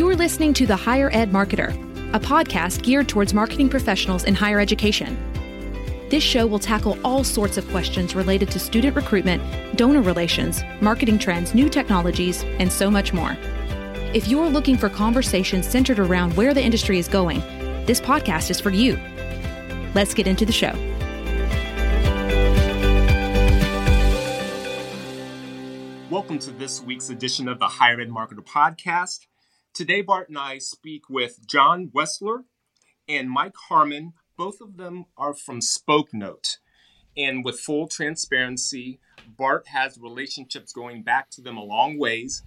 You're listening to The Higher Ed Marketer, a podcast geared towards marketing professionals in higher education. This show will tackle all sorts of questions related to student recruitment, donor relations, marketing trends, new technologies, and so much more. If you're looking for conversations centered around where the industry is going, this podcast is for you. Let's get into the show. Welcome to this week's edition of the Higher Ed Marketer Podcast. Today, Bart and I speak with John Wechsler and Mike Harmon. Both of them are from Spoke Note. And with full transparency, Bart has relationships going back to them a long ways.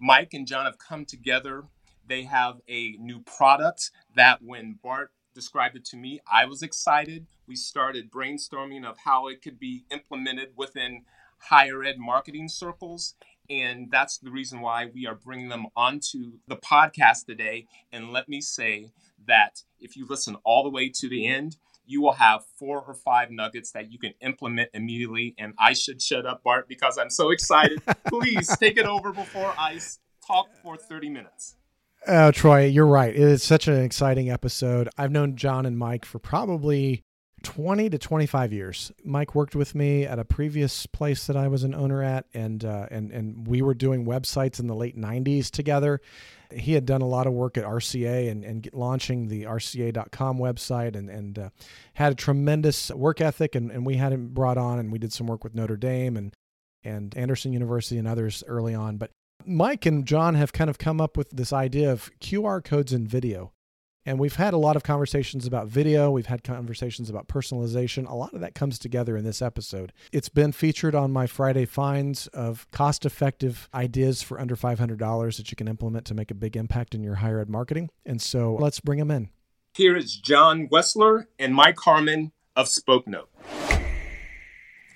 Mike and John have come together. They have a new product that when Bart described it to me, I was excited. We started brainstorming of how it could be implemented within higher ed marketing circles. And that's the reason why we are bringing them onto the podcast today. And let me say that if you listen all the way to the end, you will have four or five nuggets that you can implement immediately. And I should shut up, Bart, because I'm so excited. Please take it over before I talk for 30 minutes. Uh, Troy, you're right. It is such an exciting episode. I've known John and Mike for probably 20 to 25 years. Mike worked with me at a previous place that I was an owner at, and uh, and and we were doing websites in the late 90s together. He had done a lot of work at RCA and, and launching the RCA.com website and, and uh, had a tremendous work ethic. And, and we had him brought on, and we did some work with Notre Dame and, and Anderson University and others early on. But Mike and John have kind of come up with this idea of QR codes in video. And we've had a lot of conversations about video. We've had conversations about personalization. A lot of that comes together in this episode. It's been featured on my Friday finds of cost effective ideas for under $500 that you can implement to make a big impact in your higher ed marketing. And so let's bring them in. Here is John Wechsler and Mike Harmon of Spoke Note.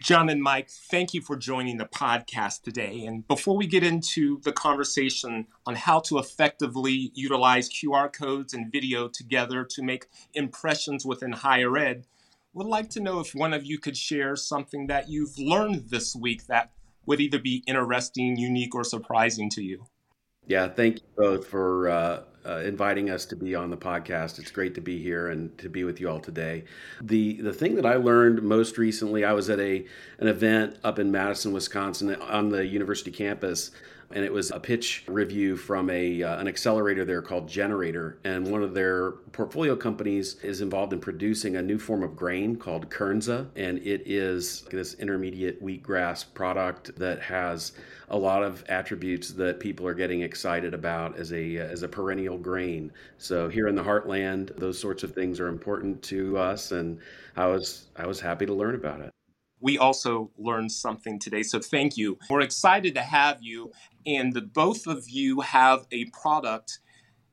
John and Mike, thank you for joining the podcast today. And before we get into the conversation on how to effectively utilize QR codes and video together to make impressions within higher ed, would like to know if one of you could share something that you've learned this week that would either be interesting, unique, or surprising to you. Yeah, thank you both for uh, uh, inviting us to be on the podcast. It's great to be here and to be with you all today. The the thing that I learned most recently, I was at a an event up in Madison, Wisconsin, on the university campus and it was a pitch review from a uh, an accelerator there called gener8tor, and one of their portfolio companies is involved in producing a new form of grain called Kernza, and it is this intermediate wheatgrass product that has a lot of attributes that people are getting excited about as a as a perennial grain. So here in the heartland, those sorts of things are important to us, and I was I was happy to learn about it we also learned something today. So thank you. We're excited to have you. And the both of you have a product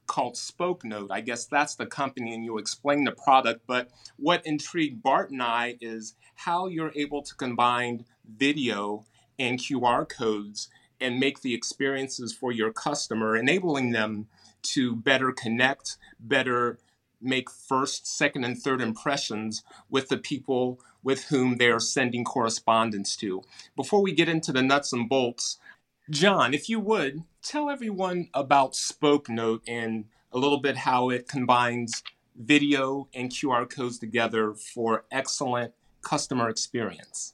called Spoke Note. I guess that's the company, and you'll explain the product. But what intrigued Bart and I is how you're able to combine video and QR codes and make the experiences for your customer, enabling them to better connect, better make first, second, and third impressions with the people with whom they are sending correspondence to. Before we get into the nuts and bolts, John, if you would, tell everyone about Spoke Note and a little bit how it combines video and QR codes together for excellent customer experience.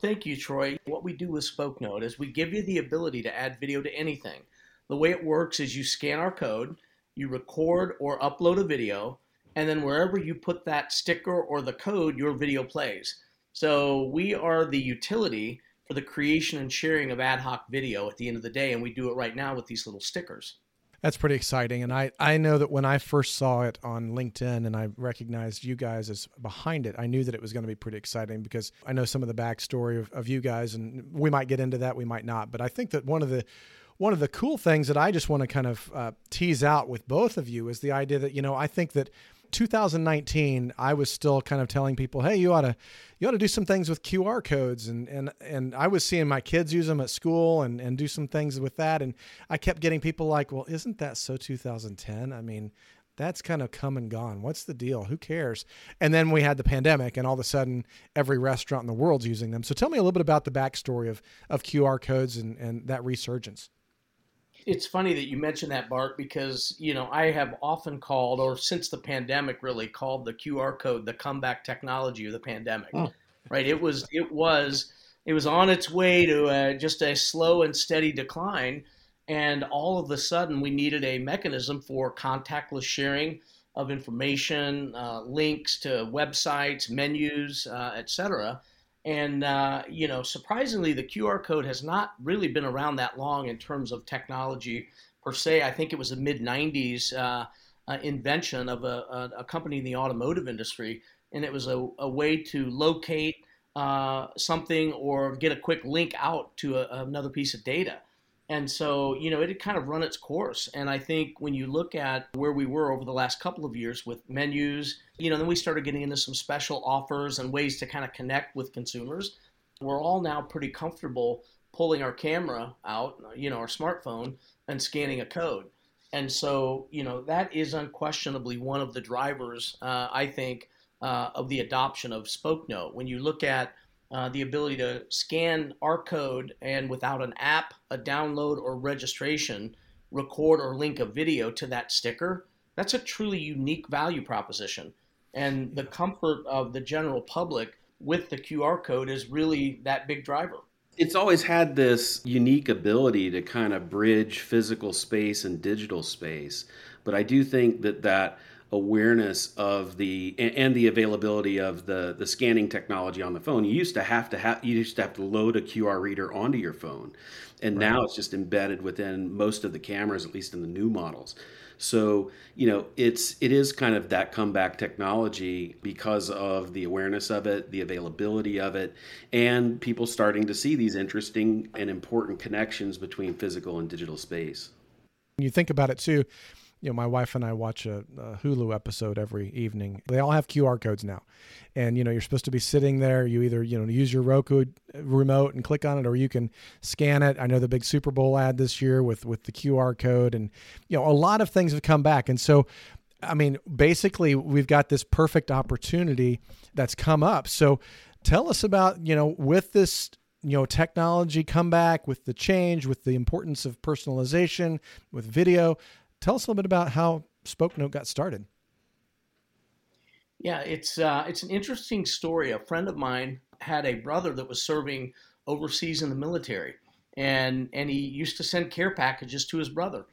Thank you, Troy. What we do with Spoke Note is we give you the ability to add video to anything. The way it works is you scan our code, you record or upload a video, and then wherever you put that sticker or the code, your video plays. So we are the utility for the creation and sharing of ad hoc video at the end of the day, and we do it right now with these little stickers. That's pretty exciting. And I, I know that when I first saw it on LinkedIn and I recognized you guys as behind it, I knew that it was going to be pretty exciting because I know some of the backstory of, of you guys, and we might get into that, we might not. But I think that one of the one of the cool things that I just want to kind of uh, tease out with both of you is the idea that you know I think that 2019 I was still kind of telling people, hey, you ought to you ought to do some things with QR codes and and and I was seeing my kids use them at school and and do some things with that and I kept getting people like, well, isn't that so 2010? I mean, that's kind of come and gone. What's the deal? Who cares? And then we had the pandemic, and all of a sudden, every restaurant in the world's using them. So tell me a little bit about the backstory of of QR codes and and that resurgence. It's funny that you mentioned that, Bart, because you know I have often called, or since the pandemic, really called the QR code the comeback technology of the pandemic. Oh. Right? It was it was it was on its way to uh, just a slow and steady decline, and all of a sudden we needed a mechanism for contactless sharing of information, uh, links to websites, menus, uh, etc. And uh, you know, surprisingly, the QR code has not really been around that long in terms of technology per se. I think it was a mid '90s uh, uh, invention of a, a, company in the automotive industry, and it was a, a way to locate uh, something or get a quick link out to a, another piece of data. And so, you know, it had kind of run its course. And I think when you look at where we were over the last couple of years with menus, you know, then we started getting into some special offers and ways to kind of connect with consumers. We're all now pretty comfortable pulling our camera out, you know, our smartphone and scanning a code. And so, you know, that is unquestionably one of the drivers, uh, I think, uh, of the adoption of SpokeNote. When you look at uh, the ability to scan our code and without an app, a download, or registration, record or link a video to that sticker, that's a truly unique value proposition. And the comfort of the general public with the QR code is really that big driver. It's always had this unique ability to kind of bridge physical space and digital space. But I do think that that awareness of the and the availability of the the scanning technology on the phone. You used to have to have you used to have to load a QR reader onto your phone, and right. now it's just embedded within most of the cameras, at least in the new models. So you know it's it is kind of that comeback technology because of the awareness of it, the availability of it, and people starting to see these interesting and important connections between physical and digital space. You think about it too you know, my wife and I watch a, a, Hulu episode every evening. They all have QR codes now, and you know, you're supposed to be sitting there. You either you know use your Roku uh, remote and click on it, or you can scan it. I know the big Super Bowl ad this year with with the QR code, and you know, a lot of things have come back, and so. I mean, basically, we've got this perfect opportunity that's come up. So, tell us about you know with this you know technology comeback with the change with the importance of personalization with video Tell us a little bit about how SpokeNote got started. Yeah, it's uh, it's an interesting story. A friend of mine had a brother that was serving overseas in the military, and and he used to send care packages to his brother,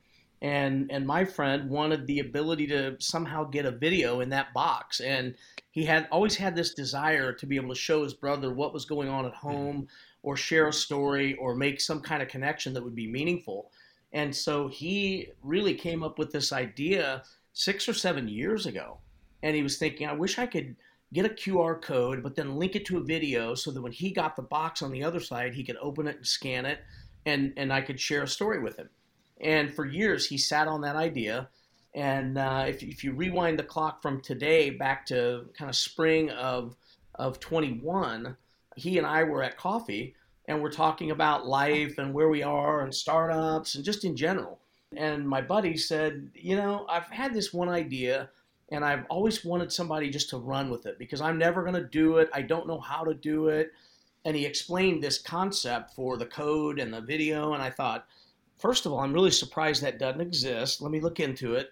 and and my friend wanted the ability to somehow get a video in that box, and he had always had this desire to be able to show his brother what was going on at home, or share a story, or make some kind of connection that would be meaningful. And so he really came up with this idea six or seven years ago. And he was thinking, I wish I could get a QR code, but then link it to a video so that when he got the box on the other side, he could open it and scan it, and, and I could share a story with him. And for years, he sat on that idea. And uh, if, if you rewind the clock from today back to kind of spring of, of 21, he and I were at coffee and we're talking about life and where we are and startups and just in general. And my buddy said, You know, I've had this one idea and I've always wanted somebody just to run with it because I'm never going to do it. I don't know how to do it. And he explained this concept for the code and the video. And I thought, first of all, I'm really surprised that doesn't exist. Let me look into it.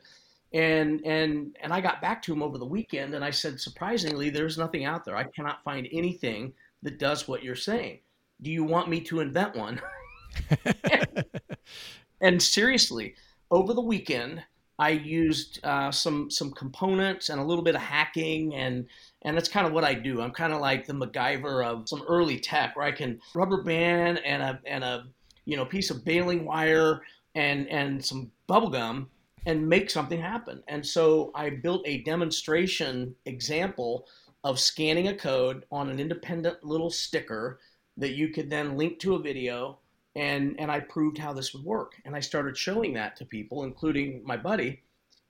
And and and I got back to him over the weekend and I said, surprisingly, there's nothing out there. I cannot find anything that does what you're saying do you want me to invent one? and seriously, over the weekend, I used uh, some some components and a little bit of hacking, and and that's kind of what I do. I'm kind of like the MacGyver of some early tech, where I can rubber band and a and a you know piece of baling wire and and some bubble gum and make something happen. And so I built a demonstration example of scanning a code on an independent little sticker that you could then link to a video and and I proved how this would work. And I started showing that to people including my buddy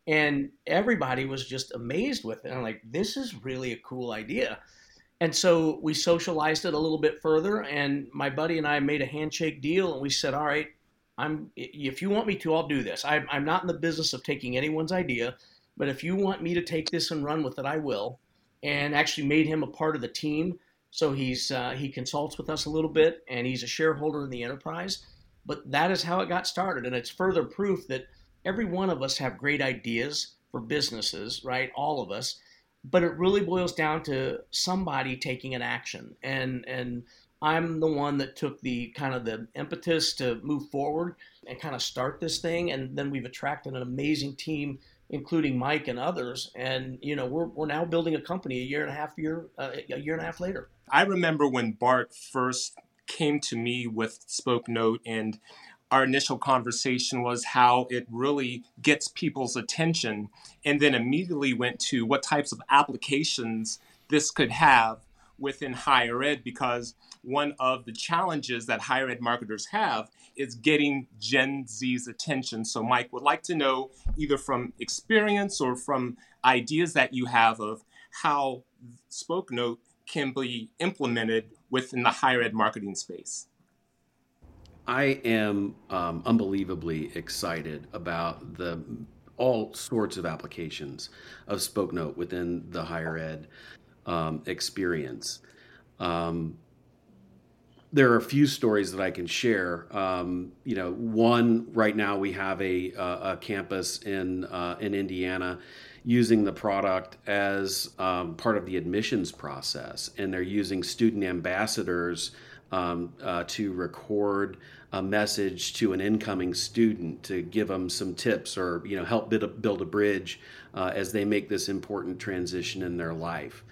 and everybody was just amazed with it. I'm like this is really a cool idea. And so we socialized it a little bit further and my buddy and I made a handshake deal and we said all right I'm if you want me to I'll do this. I, I'm not in the business of taking anyone's idea but if you want me to take this and run with it I will. And actually made him a part of the team so he's uh, he consults with us a little bit, and he's a shareholder in the enterprise. but that is how it got started. And it's further proof that every one of us have great ideas for businesses, right? All of us. But it really boils down to somebody taking an action. And and I'm the one that took the kind of the impetus to move forward and kind of start this thing. And then we've attracted an amazing team, including Mike and others. And you know, we're we're now building a company a year and a half year uh, a year and a half later. I remember when Bart first came to me with Spoke Note and our initial conversation was how it really gets people's attention and then immediately went to what types of applications this could have within higher ed because one of the challenges that higher ed marketers have is getting Gen Z's attention. So, Mike would like to know either from experience or from ideas that you have of how Spoke Note can be implemented within the higher ed marketing space? I am um, unbelievably excited about the all sorts of applications of Spoke Note within the higher ed um, experience. Um, there are a few stories that I can share. Um, you know, one right now we have a, a campus in uh, in Indiana using the product as um, part of the admissions process, and they're using student ambassadors um, uh, to record a message to an incoming student to give them some tips or you know help build a, build a bridge uh, as they make this important transition in their life.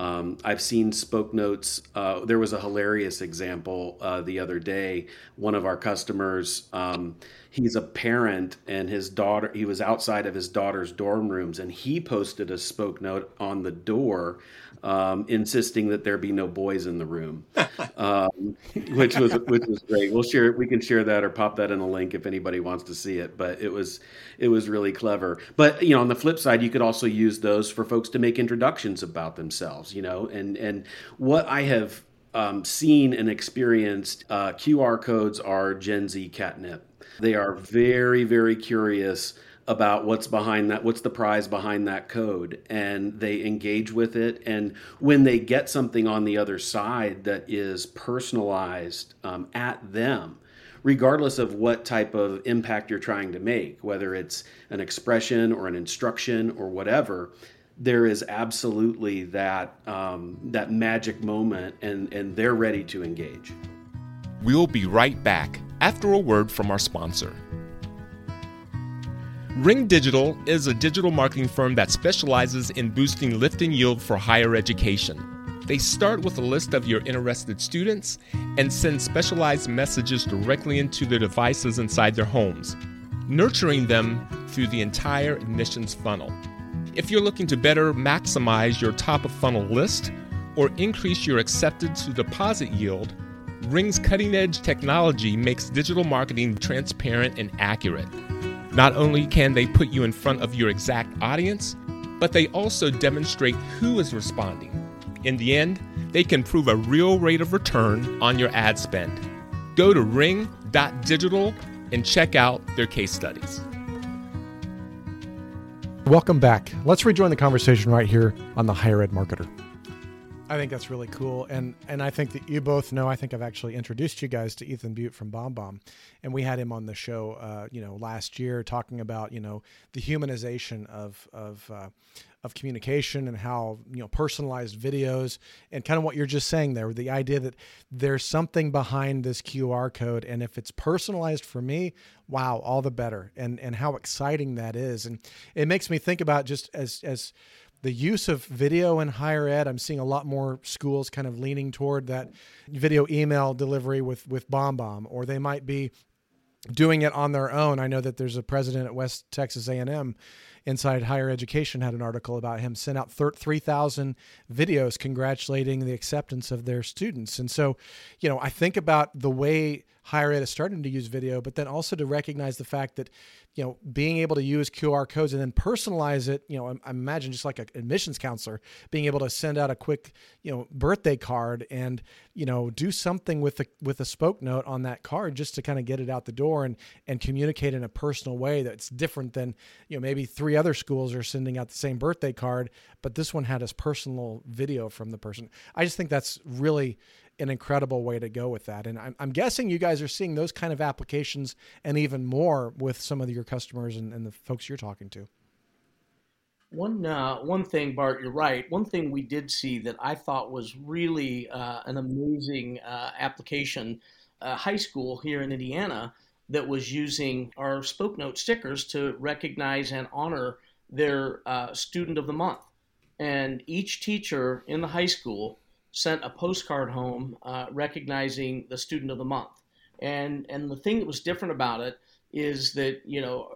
Um, I've seen spoke notes. Uh, there was a hilarious example uh, the other day. One of our customers, um, he's a parent, and his daughter, he was outside of his daughter's dorm rooms, and he posted a spoke note on the door um, insisting that there be no boys in the room, um, which was which was great. We'll share we can share that or pop that in a link if anybody wants to see it. But it was it was really clever. But you know, on the flip side, you could also use those for folks to make introductions about themselves. You know, and and what I have um, seen and experienced, uh, QR codes are Gen Z catnip. They are very very curious about what's behind that what's the prize behind that code and they engage with it. And when they get something on the other side that is personalized um, at them regardless of what type of impact you're trying to make whether it's an expression or an instruction or whatever there is absolutely that um, that magic moment and and they're ready to engage. We'll be right back after a word from our sponsor Ring Digital is a digital marketing firm that specializes in boosting lift and yield for higher education. They start with a list of your interested students and send specialized messages directly into their devices inside their homes, nurturing them through the entire admissions funnel. If you're looking to better maximize your top of funnel list or increase your accepted to deposit yield, Ring's cutting edge technology makes digital marketing transparent and accurate. Not only can they put you in front of your exact audience, but they also demonstrate who is responding. In the end, they can prove a real rate of return on your ad spend. Go to ring.digital and check out their case studies. Welcome back. Let's rejoin the conversation right here on the Higher Ed Marketer. I think that's really cool, and and I think that you both know. I think I've actually introduced you guys to Ethan Beute from BombBomb, and we had him on the show, uh, you know, last year talking about you know the humanization of of uh, of communication and how you know personalized videos and kind of what you're just saying there. The idea that there's something behind this QR code, and if it's personalized for me, wow, all the better, and and how exciting that is, and it makes me think about just as as the use of video in higher ed i'm seeing a lot more schools kind of leaning toward that video email delivery with with BombBomb or they might be doing it on their own. I know that there's a president at west texas a&m inside higher education had an article about him sent out 3000 videos congratulating the acceptance of their students. And so you know i think about the way higher ed is starting to use video but then also to recognize the fact that you know, being able to use QR codes and then personalize it, you know, I, I imagine just like an admissions counselor being able to send out a quick, you know, birthday card and, you know, do something with the with a spoke note on that card just to kind of get it out the door and and communicate in a personal way that's different than, you know, maybe three other schools are sending out the same birthday card, but this one had a personal video from the person. I just think that's really an incredible way to go with that. And I'm, I'm guessing you guys are seeing those kind of applications and even more with some of your customers and, and the folks you're talking to. One uh, one thing, Bart, you're right. One thing we did see that I thought was really uh, an amazing uh, application, a high school here in Indiana that was using our Spoke Note stickers to recognize and honor their uh, student of the month. And each teacher in the high school sent a postcard home uh, recognizing the student of the month. And and the thing that was different about it is that you know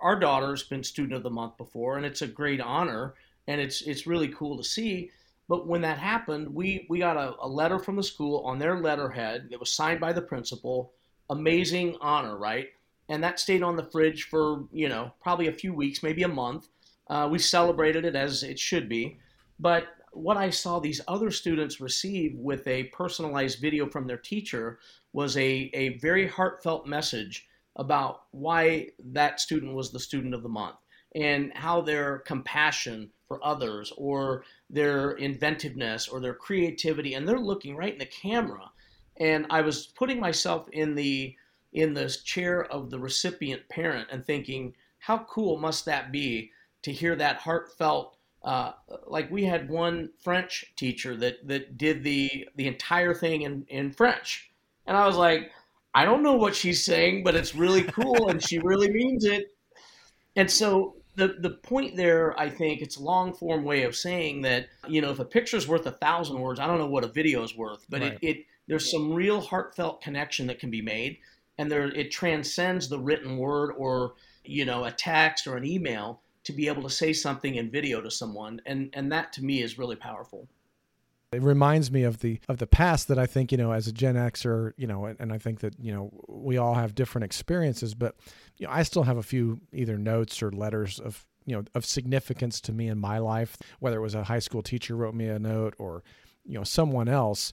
our daughter's been student of the month before, and it's a great honor, and it's it's really cool to see. But when that happened, we we got a, a letter from the school on their letterhead. that was signed by the principal. Amazing honor, right? And that stayed on the fridge for you know probably a few weeks, maybe a month. Uh, we celebrated it as it should be, but what I saw these other students receive with a personalized video from their teacher was a, a very heartfelt message about why that student was the student of the month and how their compassion for others or their inventiveness or their creativity and they're looking right in the camera. And i was putting myself in the in the chair of the recipient parent and thinking how cool must that be to hear that heartfelt uh, like we had one French teacher that that did the the entire thing in in French, and I was like, I don't know what she's saying, but it's really cool and she really means it. And so the the point there, I think, it's a long form way of saying that you know if a picture's worth a thousand words, I don't know what a video is worth, but right. it, it there's some real heartfelt connection that can be made, and there it transcends the written word or you know a text or an email to be able to say something in video to someone, and and that to me is really powerful. It reminds me of the of the past that I think you know as a Gen Xer, you know, and I think that you know we all have different experiences, but you know I still have a few either notes or letters of you know of significance to me in my life, whether it was a high school teacher wrote me a note or you know someone else.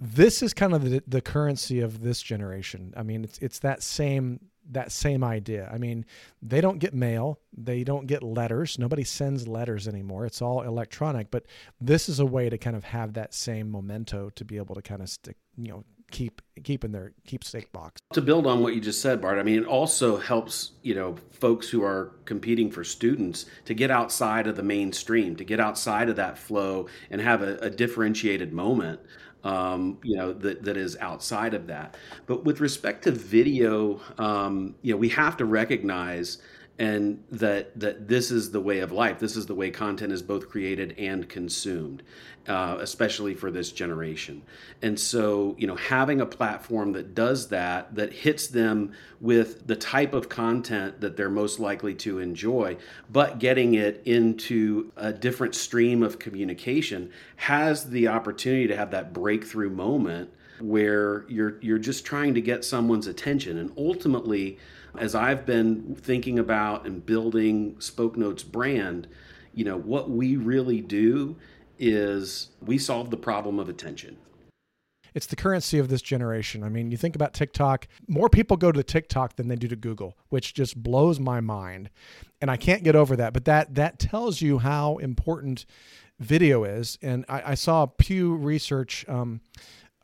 This is kind of the the currency of this generation. I mean, it's it's that same that same idea. I mean, they don't get mail, they don't get letters. Nobody sends letters anymore. It's all electronic, but this is a way to kind of have that same memento to be able to kind of stick, you know, keep keep in their keepsake box. To build on what you just said, Bart, I mean, it also helps, you know, folks who are competing for students to get outside of the mainstream, to get outside of that flow and have a, a differentiated moment um, you know, that, that is outside of that. But with respect to video, um, you know, we have to recognize and that that this is the way of life. This is the way content is both created and consumed, uh, especially for this generation. And so, you know, having a platform that does that, that hits them with the type of content that they're most likely to enjoy, but getting it into a different stream of communication, has the opportunity to have that breakthrough moment where you're you're just trying to get someone's attention, and ultimately as I've been thinking about and building Spoke Notes brand, you know, what we really do is we solve the problem of attention. It's the currency of this generation. I mean, you think about TikTok, more people go to TikTok than they do to Google, which just blows my mind. And I can't get over that. But that that tells you how important video is. And I, I saw a Pew Research um,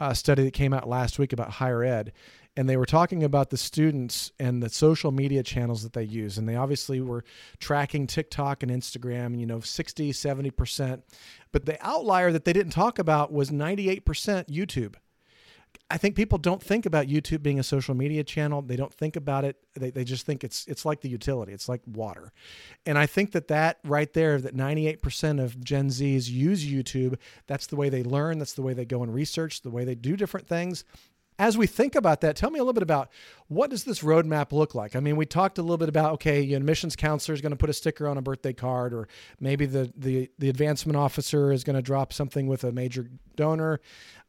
uh, study that came out last week about higher ed and they were talking about the students and the social media channels that they use and they obviously were tracking tiktok and instagram you know 60 70% but the outlier that they didn't talk about was 98% youtube I think people don't think about YouTube being a social media channel. They don't think about it. They, they just think it's it's like the utility. It's like water. And I think that that right there, that 98% of Gen Zs use YouTube. That's the way they learn. That's the way they go and research. The way they do different things as we think about that, tell me a little bit about what does this roadmap look like? I mean, we talked a little bit about okay, an admissions counselor is going to put a sticker on a birthday card, or maybe the the the advancement officer is going to drop something with a major donor.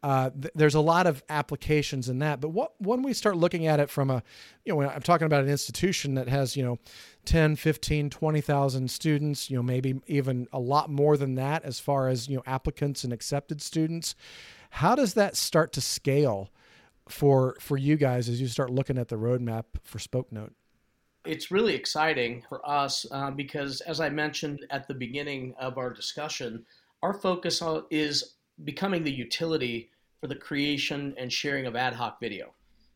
Uh, th- there's a lot of applications in that, but what when we start looking at it from a, you know, I'm talking about an institution that has you know 10 15 20,000 students you know maybe even a lot more than that as far as you know applicants and accepted students how does that start to scale for for you guys as you start looking at the roadmap for Spoke Note? It's really exciting for us uh, because, as I mentioned at the beginning of our discussion, our focus is becoming the utility for the creation and sharing of ad hoc video.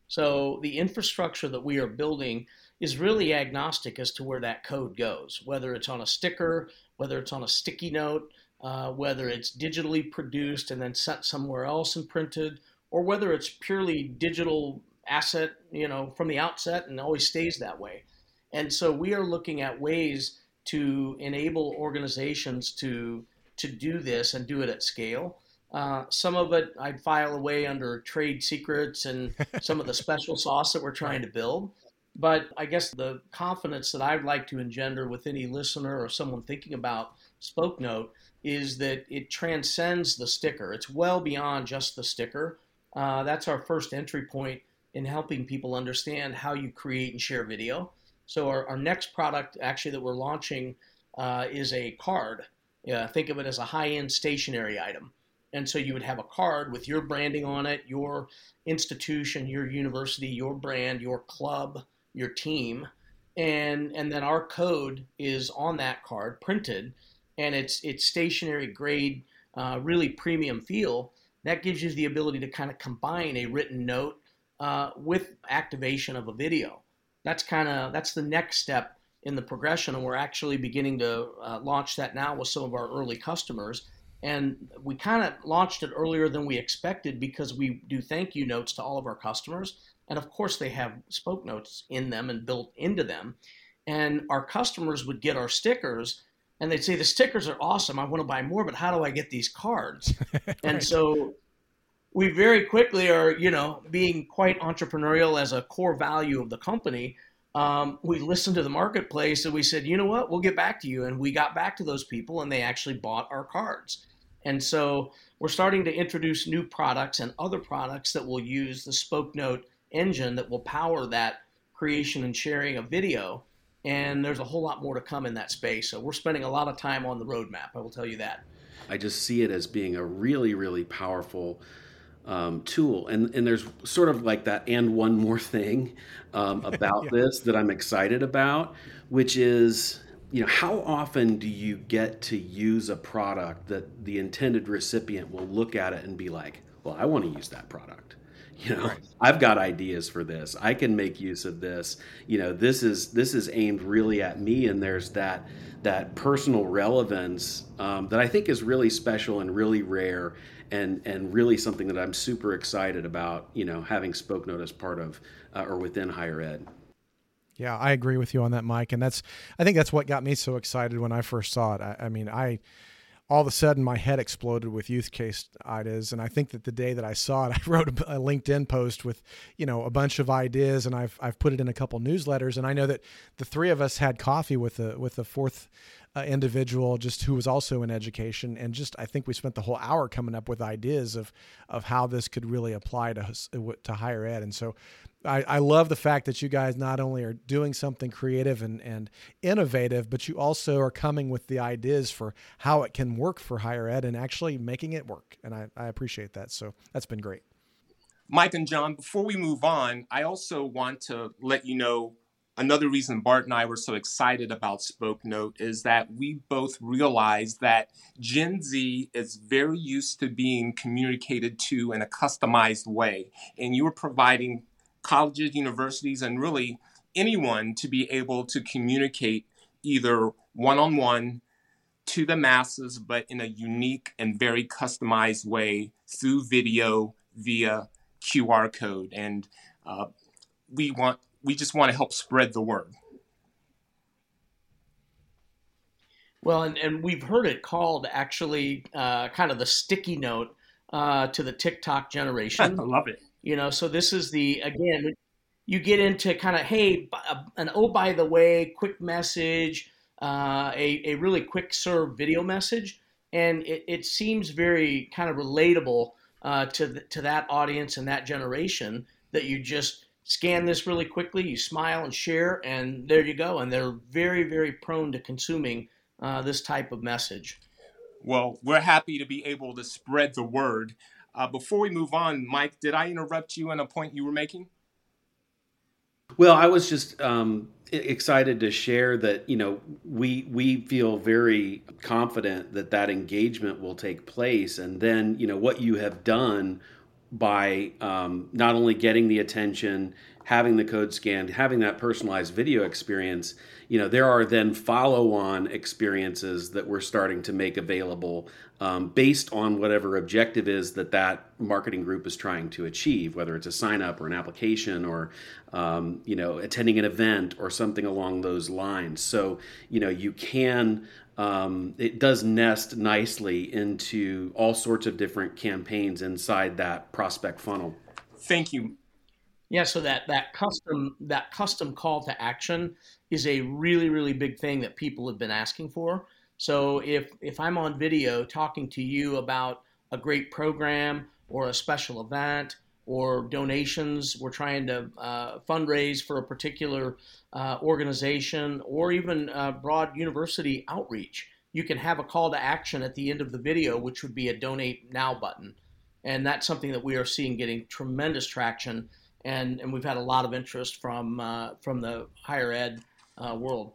So the infrastructure that we are building is really agnostic as to where that code goes, whether it's on a sticker, whether it's on a sticky note, uh, whether it's digitally produced and then sent somewhere else and printed, or whether it's purely digital asset, you know, from the outset and always stays that way. And so we are looking at ways to enable organizations to to do this and do it at scale. Uh, some of it I'd file away under trade secrets and some of the special sauce that we're trying to build. But I guess the confidence that I'd like to engender with any listener or someone thinking about Spoke Note is that it transcends the sticker. It's well beyond just the sticker. Uh, that's our first entry point in helping people understand how you create and share video. So our, our next product, actually, that we're launching uh, is a card. Yeah, think of it as a high-end stationery item. And so you would have a card with your branding on it, your institution, your university, your brand, your club, your team, and and then our code is on that card printed, and it's it's stationary grade, uh, really premium feel. That gives you the ability to kind of combine a written note uh, with activation of a video. That's kind of that's the next step in the progression, and we're actually beginning to uh, launch that now with some of our early customers. And we kind of launched it earlier than we expected because we do thank you notes to all of our customers. And of course, they have spoke notes in them and built into them. And our customers would get our stickers and they'd say, The stickers are awesome. I want to buy more, but how do I get these cards? right. And so we very quickly are, you know, being quite entrepreneurial as a core value of the company. Um, we listened to the marketplace and we said, you know what, we'll get back to you. And we got back to those people and they actually bought our cards. And so we're starting to introduce new products and other products that will use the Spoke Note engine that will power that creation and sharing of video. And there's a whole lot more to come in that space. So we're spending a lot of time on the roadmap. I will tell you that. I just see it as being a really, really powerful um, tool. And, and there's sort of like that and one more thing um, about yeah. this that I'm excited about, which is you know how often do you get to use a product that the intended recipient will look at it and be like well i want to use that product you know right. i've got ideas for this. I can make use of this. You know this is this is aimed really at me and there's that that personal relevance um, that i think is really special and really rare and and really something that i'm super excited about you know having spoke note as part of uh, or within higher ed. Yeah i agree with you on that mike and that's i think that's what got me so excited when i first saw it. I, I mean i all of a sudden my head exploded with use case ideas. And i think that the day that i saw it i wrote a, linkedin post with you know a bunch of ideas and i've, I've put it in a couple newsletters. And i know that the three of us had coffee with a with a fourth uh, individual just who was also in education. And just i think we spent the whole hour coming up with ideas of of how this could really apply to to higher ed. And so I, I love the fact that you guys not only are doing something creative and, and innovative, but you also are coming with the ideas for how it can work for higher ed and actually making it work. And I, I appreciate that. So that's been great. Mike and John, before we move on, I also want to let you know another reason Bart and I were so excited about Spoke Note is that we both realized that Gen Z is very used to being communicated to in a customized way. And you were providing colleges, universities, and really anyone to be able to communicate either one on one to the masses, but in a unique and very customized way through video via QR code. And uh, we want we just want to help spread the word. Well, and, and we've heard it called actually uh, kind of the sticky note uh, to the TikTok generation. I love it. You know, so this is the again, you get into kind of hey, an oh by the way, quick message, uh, a a really quick serve video message, and it, it seems very kind of relatable uh, to the, to that audience and that generation that you just scan this really quickly, you smile and share, and there you go. And they're very very prone to consuming uh, this type of message. Well, we're happy to be able to spread the word. Uh, before we move on, Mike, did I interrupt you on a point you were making? Well, I was just um, excited to share that you know we we feel very confident that that engagement will take place, and then you know what you have done by um, not only getting the attention, having the code scanned, having that personalized video experience, you know, there are then follow-on experiences that we're starting to make available um, based on whatever objective is that that marketing group is trying to achieve, whether it's a sign up or an application or, um, you know, attending an event or something along those lines. So, you know, you can um, it does nest nicely into all sorts of different campaigns inside that prospect funnel. Thank you. Yeah, so that that custom that custom call to action is a really really big thing that people have been asking for. So if if I'm on video talking to you about a great program or a special event or donations. We're trying to uh, fundraise for a particular uh, organization or even uh, broad university outreach. You can have a call to action at the end of the video, which would be a donate now button. And that's something that we are seeing getting tremendous traction. And, and we've had a lot of interest from, uh, from the higher ed uh, world.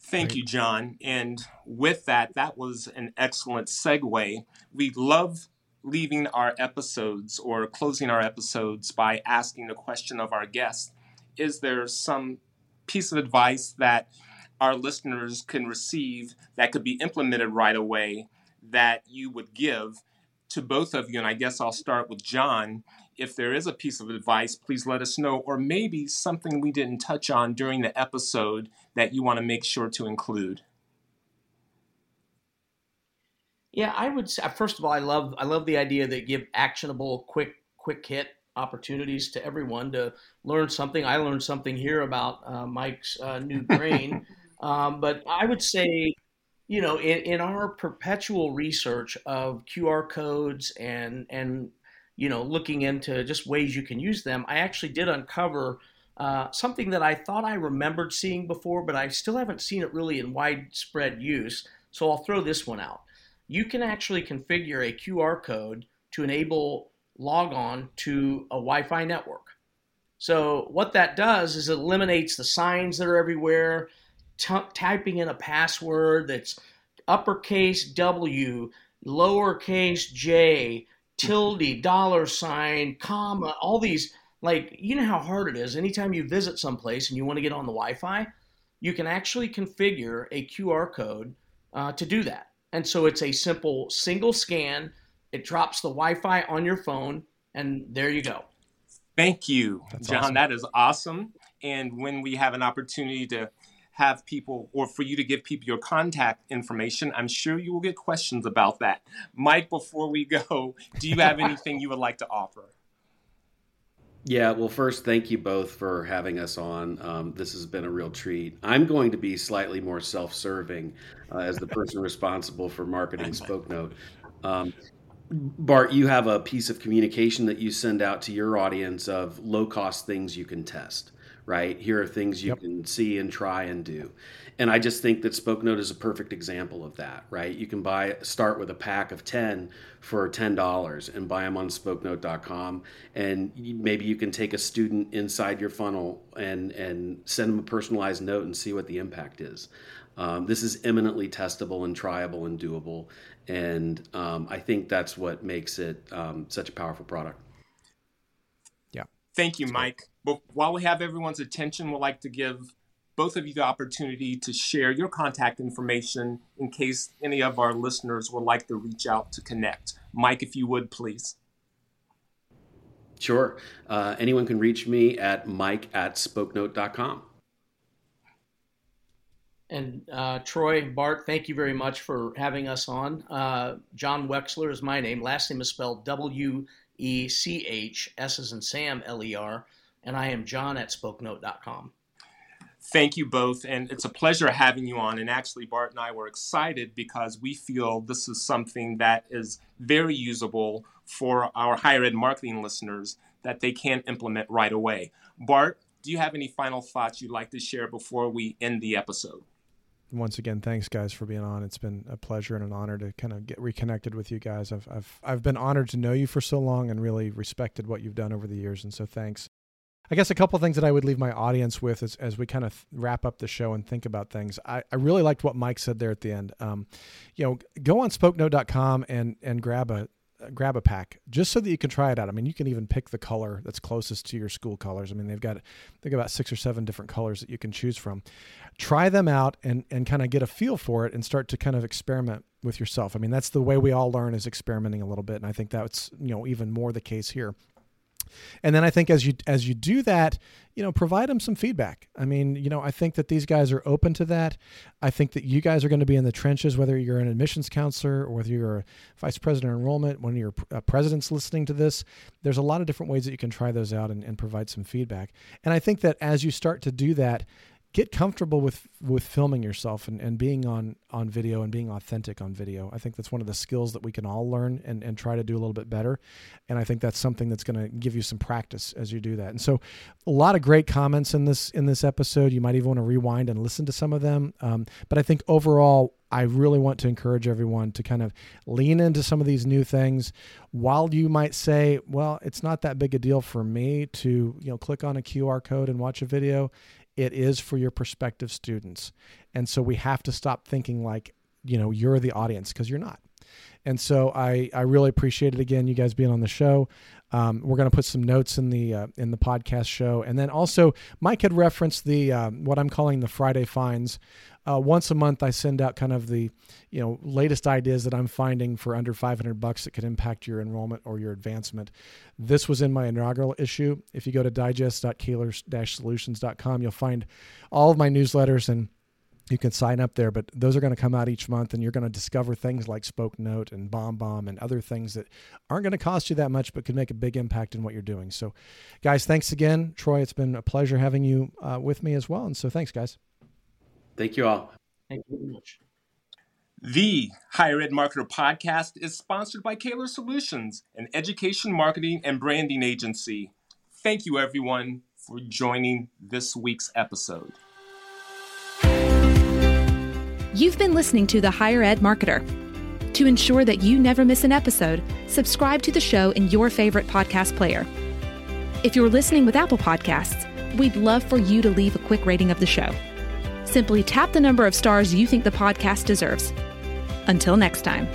Thank you, John. And with that, that was an excellent segue. We love leaving our episodes or closing our episodes by asking the question of our guest Is there some piece of advice that our listeners can receive that could be implemented right away that you would give to both of you? And I guess I'll start with John. If there is a piece of advice, please let us know, or maybe something we didn't touch on during the episode that you want to make sure to include. Yeah, I would say first of all, I love I love the idea that give actionable, quick quick hit opportunities to everyone to learn something. I learned something here about uh, Mike's uh, new brain, um, but I would say, you know, in, in our perpetual research of QR codes and and you know looking into just ways you can use them, I actually did uncover. Uh, something that I thought I remembered seeing before, but I still haven't seen it really in widespread use. So I'll throw this one out you can actually configure a QR code to enable log on to a Wi Fi network. So, what that does is it eliminates the signs that are everywhere, t- typing in a password that's uppercase W, lowercase j, tilde, dollar sign, comma, all these. Like, you know how hard it is. Anytime you visit someplace and you want to get on the Wi Fi, you can actually configure a QR code uh, to do that. And so it's a simple single scan. It drops the Wi Fi on your phone, and there you go. Thank you, That's John. Awesome. That is awesome. And when we have an opportunity to have people or for you to give people your contact information, I'm sure you will get questions about that. Mike, before we go, do you have anything you would like to offer? Yeah, well, first, thank you both for having us on. Um, this has been a real treat. I'm going to be slightly more self serving uh, as the person responsible for marketing SpokeNote. Um, Bart, you have a piece of communication that you send out to your audience of low cost things you can test, right? Here are things you yep. can see and try and do. And I just think that SpokeNote is a perfect example of that, right? You can buy start with a pack of 10 for $10 and buy them on spokenote.com and maybe you can take a student inside your funnel and and send them a personalized note and see what the impact is. Um, this is eminently testable and triable and doable. And um, I think that's what makes it um, such a powerful product. Yeah. Thank you, Mike. But while we have everyone's attention, we'd like to give both of you the opportunity to share your contact information in case any of our listeners would like to reach out to connect. Mike, if you would, please. Sure. Uh, anyone can reach me at mike at spokenote.com. And uh, Troy, Bart, thank you very much for having us on. Uh, John Wechsler is my name. Last name is spelled W E C H, S is in Sam, L E R. And I am John at spokenote.com. Thank you both. And it's a pleasure having you on. And actually, Bart and I were excited because we feel this is something that is very usable for our higher ed marketing listeners that they can implement right away. Bart, do you have any final thoughts you'd like to share before we end the episode? Once again, thanks guys for being on. It's been a pleasure and an honor to kind of get reconnected with you guys. I've I've I've been honored to know you for so long and really respected what you've done over the years. And so thanks. I guess a couple things that I would leave my audience with as, as we kind of wrap up the show and think about things. I, I really liked what Mike said there at the end. Um, you know, go on spokenote.com and, and grab a, grab a pack just so that you can try it out. I mean, you can even pick the color that's closest to your school colors. I mean, they've got they've got about six or seven different colors that you can choose from. Try them out and and kind of get a feel for it and start to kind of experiment with yourself. I mean, that's the way we all learn is experimenting a little bit, and I think that's you know even more the case here. And then I think as you as you do that, you know, provide them some feedback. I mean, you know, I think that these guys are open to that. I think that you guys are going to be in the trenches, whether you're an admissions counselor or whether you're a vice president of enrollment, of your uh, presidents listening to this. There's a lot of different ways that you can try those out and, and provide some feedback. And I think that as you start to do that, get comfortable with with filming yourself and, and being on on video and being authentic on video. I think that's one of the skills that we can all learn and, and try to do a little bit better. And i think that's something that's going to give you some practice as you do that. And so a lot of great comments in this in this episode. You might even want to rewind and listen to some of them. Um, but i think overall I really want to encourage everyone to kind of lean into some of these new things. While you might say, well, it's not that big a deal for me to, you know, click on a QR code and watch a video, it is for your prospective students. And so we have to stop thinking like, you know, you're the audience because you're not. And so I, I really appreciate it again, you guys being on the show. Um, we're going to put some notes in the uh, in the podcast show, and then also Mike had referenced the uh, what I'm calling the Friday finds. Uh, once a month, I send out kind of the you know latest ideas that I'm finding for under 500 bucks that could impact your enrollment or your advancement. This was in my inaugural issue. If you go to digest.caylor-solutions.com, you'll find all of my newsletters and you can sign up there, but those are going to come out each month, and you're going to discover things like Spokenote and BombBomb and other things that aren't going to cost you that much, but can make a big impact in what you're doing. So, guys, thanks again, Troy. It's been a pleasure having you uh, with me as well, and so thanks, guys. Thank you all. Thank you very much. The Higher Ed Marketer podcast is sponsored by Caylor Solutions, an education marketing and branding agency. Thank you, everyone, for joining this week's episode. You've been listening to The Higher Ed Marketer. To ensure that you never miss an episode, subscribe to the show in your favorite podcast player. If you're listening with Apple Podcasts, we'd love for you to leave a quick rating of the show. Simply tap the number of stars you think the podcast deserves. Until next time.